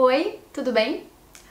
Oi, tudo bem?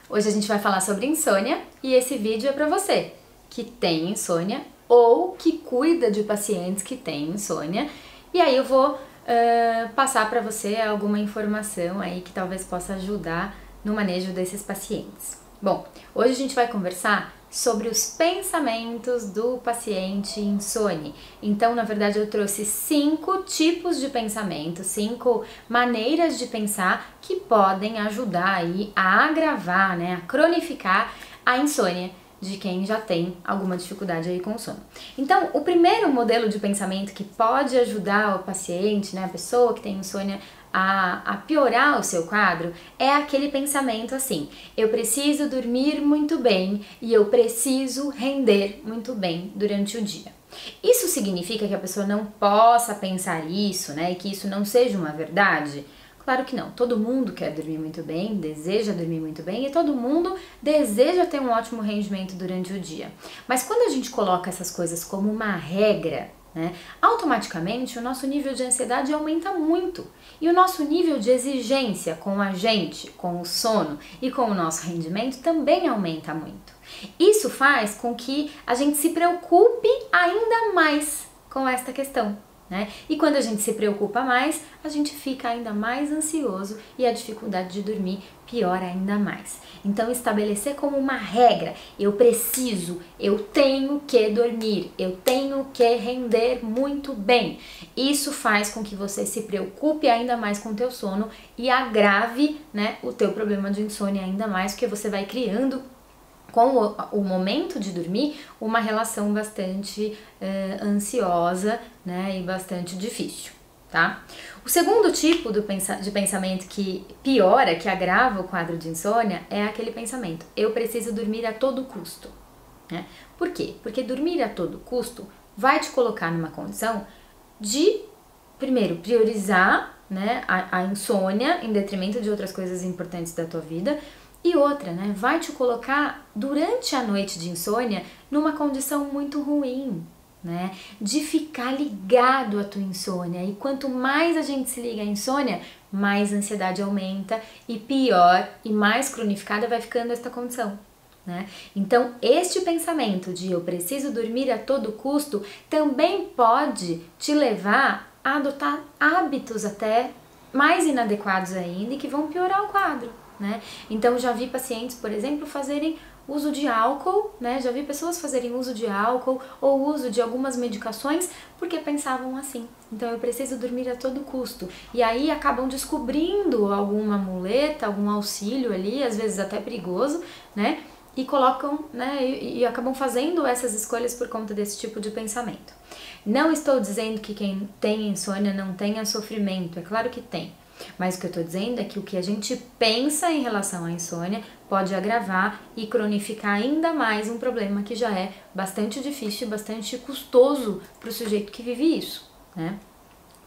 Hoje a gente vai falar sobre insônia e esse vídeo é para você que tem insônia ou que cuida de pacientes que têm insônia. E aí eu vou uh, passar para você alguma informação aí que talvez possa ajudar no manejo desses pacientes. Bom, hoje a gente vai conversar sobre os pensamentos do paciente insone. Então, na verdade, eu trouxe cinco tipos de pensamento, cinco maneiras de pensar que podem ajudar aí a agravar, né, a cronificar a insônia de quem já tem alguma dificuldade aí com o sono. Então, o primeiro modelo de pensamento que pode ajudar o paciente, né, a pessoa que tem insônia a, a piorar o seu quadro é aquele pensamento assim: eu preciso dormir muito bem e eu preciso render muito bem durante o dia. Isso significa que a pessoa não possa pensar isso, né? E que isso não seja uma verdade? Claro que não. Todo mundo quer dormir muito bem, deseja dormir muito bem e todo mundo deseja ter um ótimo rendimento durante o dia. Mas quando a gente coloca essas coisas como uma regra, né, automaticamente o nosso nível de ansiedade aumenta muito e o nosso nível de exigência com a gente, com o sono e com o nosso rendimento também aumenta muito. Isso faz com que a gente se preocupe ainda mais com esta questão. Né? E quando a gente se preocupa mais, a gente fica ainda mais ansioso e a dificuldade de dormir piora ainda mais. Então, estabelecer como uma regra: eu preciso, eu tenho que dormir, eu tenho que render muito bem. Isso faz com que você se preocupe ainda mais com o teu sono e agrave, né, o teu problema de insônia ainda mais, porque você vai criando com o, o, momento de dormir uma relação bastante uh, ansiosa né, e bastante difícil. Tá? O segundo tipo pensa de pensamento que piora, que agrava o quadro de insônia, é aquele pensamento: eu preciso dormir a todo custo. Né? Por quê? Porque dormir a todo custo vai te colocar numa condição de, primeiro, priorizar né, a, a insônia em detrimento de outras coisas importantes da tua vida, e outra, né, vai te colocar durante a noite de insônia numa condição muito ruim, né, de ficar ligado à tua insônia. E quanto mais a gente se liga à insônia, mais a ansiedade aumenta e pior e mais cronificada vai ficando esta condição. Né? Então, este pensamento de eu preciso dormir a todo custo também pode te levar a adotar hábitos até mais inadequados ainda e que vão piorar o quadro né? Então já vi pacientes, por exemplo, fazerem uso de álcool, né? Já vi pessoas fazerem uso de álcool ou uso de algumas medicações porque pensavam assim. Então eu preciso dormir a todo custo. E aí acabam descobrindo alguma muleta, algum auxílio ali, às vezes até perigoso, né? E colocam, né? E, e acabam fazendo essas escolhas por conta desse tipo de pensamento. Não estou dizendo que quem tem insônia não tenha sofrimento, é claro que tem. Mas o que eu estou dizendo é que o que a gente pensa em relação à insônia pode agravar e cronificar ainda mais um problema que já é bastante difícil e bastante custoso para o sujeito que vive isso, né?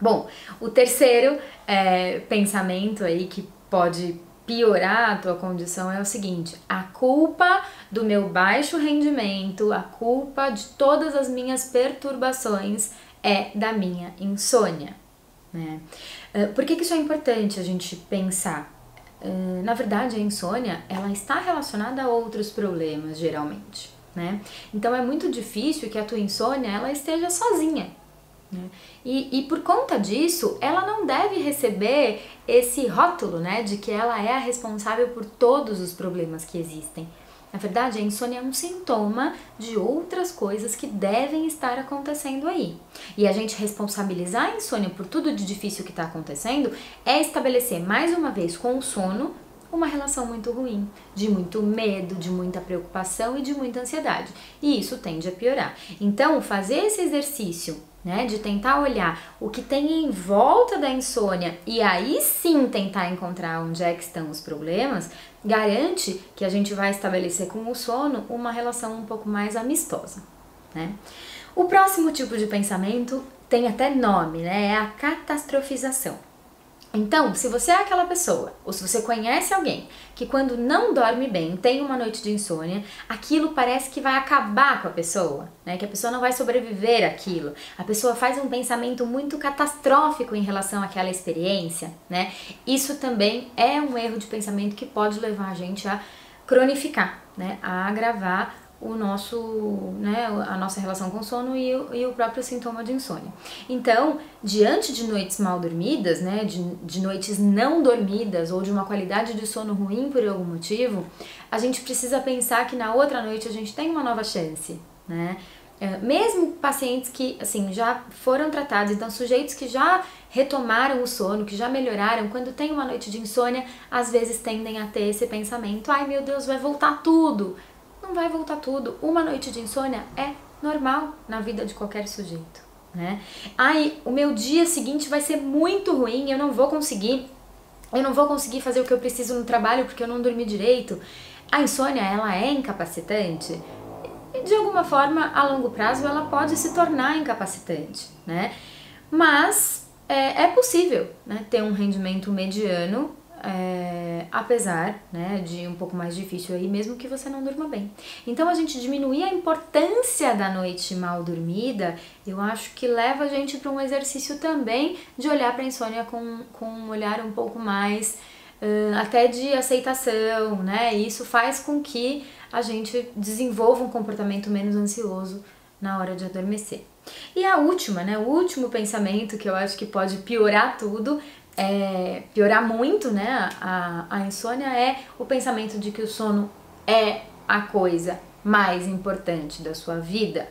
Bom, o terceiro é, pensamento aí que pode piorar a tua condição é o seguinte: a culpa do meu baixo rendimento, a culpa de todas as minhas perturbações é da minha insônia. Né? Uh, por que, que isso é importante a gente pensar? Uh, na verdade, a insônia ela está relacionada a outros problemas, geralmente. Né? Então é muito difícil que a tua insônia ela esteja sozinha. Né? E, e por conta disso, ela não deve receber esse rótulo né, de que ela é a responsável por todos os problemas que existem. Na verdade, a insônia é um sintoma de outras coisas que devem estar acontecendo aí. E a gente responsabilizar a insônia por tudo de difícil que está acontecendo é estabelecer mais uma vez com o sono uma relação muito ruim, de muito medo, de muita preocupação e de muita ansiedade. E isso tende a piorar. Então, fazer esse exercício né? De tentar olhar o que tem em volta da insônia e aí sim tentar encontrar onde é que estão os problemas, garante que a gente vai estabelecer com o sono uma relação um pouco mais amistosa, né? O próximo tipo de pensamento tem até nome, né? É a catastrofização. Então, se você é aquela pessoa, ou se você conhece alguém que quando não dorme bem, tem uma noite de insônia, aquilo parece que vai acabar com a pessoa, né? Que a pessoa não vai sobreviver àquilo. A pessoa faz um pensamento muito catastrófico em relação àquela experiência, né? Isso também é um erro de pensamento que pode levar a gente a cronificar, né? A agravar o nosso, né, a nossa relação com o sono e o, e o próprio sintoma de insônia. Então, diante de noites mal dormidas, né, de, de noites não dormidas ou de uma qualidade de sono ruim por algum motivo, a gente precisa pensar que na outra noite a gente tem uma nova chance, né? É, mesmo pacientes que assim já foram tratados, então sujeitos que já retomaram o sono, que já melhoraram, quando tem uma noite de insônia, às vezes tendem a ter esse pensamento: ai meu Deus, vai voltar tudo não vai voltar tudo. Uma noite de insônia é normal na vida de qualquer sujeito, né? Ai, o meu dia seguinte vai ser muito ruim, eu não vou conseguir, eu não vou conseguir fazer o que eu preciso no trabalho porque eu não dormi direito. A insônia, ela é incapacitante? De alguma forma, a longo prazo, ela pode se tornar incapacitante, né? Mas é, é possível né, ter um rendimento mediano é, apesar né, de um pouco mais difícil aí, mesmo que você não durma bem. Então a gente diminuir a importância da noite mal dormida, eu acho que leva a gente para um exercício também de olhar para a insônia com, com um olhar um pouco mais uh, até de aceitação, né? E isso faz com que a gente desenvolva um comportamento menos ansioso na hora de adormecer. E a última, né? O último pensamento que eu acho que pode piorar tudo é, piorar muito né, a, a insônia é o pensamento de que o sono é a coisa mais importante da sua vida.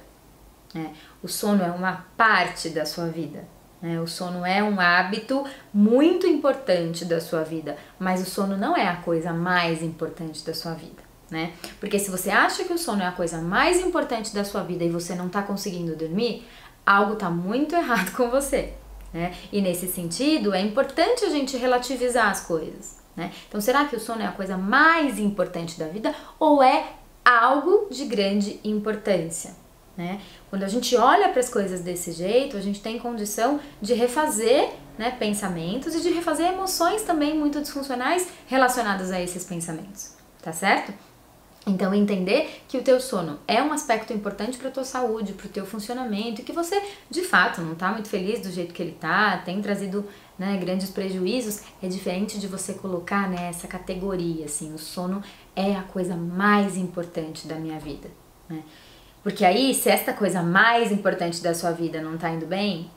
Né? O sono é uma parte da sua vida. Né? O sono é um hábito muito importante da sua vida, mas o sono não é a coisa mais importante da sua vida. Né? Porque se você acha que o sono é a coisa mais importante da sua vida e você não está conseguindo dormir, algo está muito errado com você. Né? E nesse sentido, é importante a gente relativizar as coisas. Né? Então, será que o sono é a coisa mais importante da vida ou é algo de grande importância? Né? Quando a gente olha para as coisas desse jeito, a gente tem condição de refazer né, pensamentos e de refazer emoções também muito disfuncionais relacionadas a esses pensamentos, tá certo? Então entender que o teu sono é um aspecto importante para tua saúde, para o teu funcionamento e que você, de fato, não está muito feliz do jeito que ele tá, tem trazido né, grandes prejuízos, é diferente de você colocar nessa né, categoria, assim, o sono é a coisa mais importante da minha vida, né? Porque aí, se esta coisa mais importante da sua vida não está indo bem,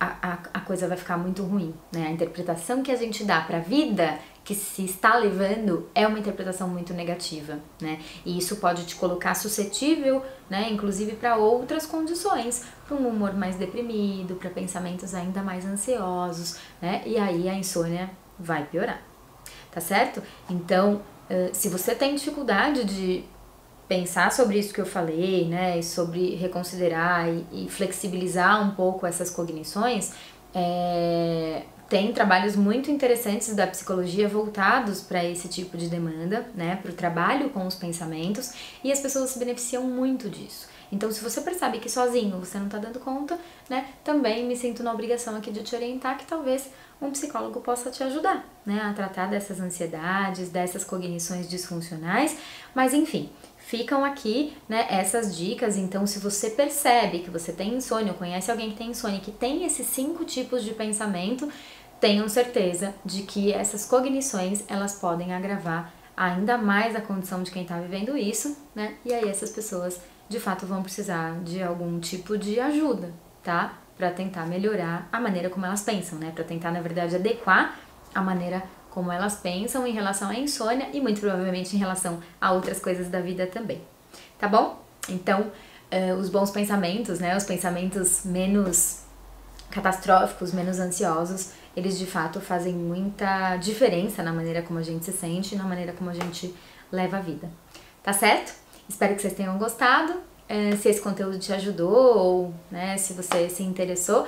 a, a, a coisa vai ficar muito ruim, né? A interpretação que a gente dá para a vida que se está levando é uma interpretação muito negativa, né? E isso pode te colocar suscetível, né, inclusive para outras condições, para um humor mais deprimido, para pensamentos ainda mais ansiosos, né? E aí a insônia vai piorar. Tá certo? Então, se você tem dificuldade de pensar sobre isso que eu falei, né, e sobre reconsiderar e, e flexibilizar um pouco essas cognições, é, tem trabalhos muito interessantes da psicologia voltados para esse tipo de demanda, né, para o trabalho com os pensamentos, e as pessoas se beneficiam muito disso. Então, se você percebe que sozinho você não está dando conta, né, também me sinto na obrigação aqui de te orientar que talvez um psicólogo possa te ajudar, né, a tratar dessas ansiedades, dessas cognições disfuncionais, mas enfim, ficam aqui, né, essas dicas. Então, se você percebe que você tem insônia, ou conhece alguém que tem insônia, que tem esses cinco tipos de pensamento, tenham certeza de que essas cognições elas podem agravar ainda mais a condição de quem está vivendo isso, né? E aí essas pessoas de fato vão precisar de algum tipo de ajuda, tá? Para tentar melhorar a maneira como elas pensam, né? Para tentar, na verdade, adequar a maneira como elas pensam em relação à insônia e muito provavelmente em relação a outras coisas da vida também. Tá bom? Então, uh, os bons pensamentos, né? Os pensamentos menos catastróficos, menos ansiosos, eles de fato fazem muita diferença na maneira como a gente se sente e na maneira como a gente leva a vida. Tá certo? Espero que vocês tenham gostado. É, se esse conteúdo te ajudou ou né, se você se interessou,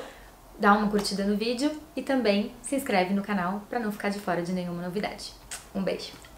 dá uma curtida no vídeo e também se inscreve no canal para não ficar de fora de nenhuma novidade. Um beijo!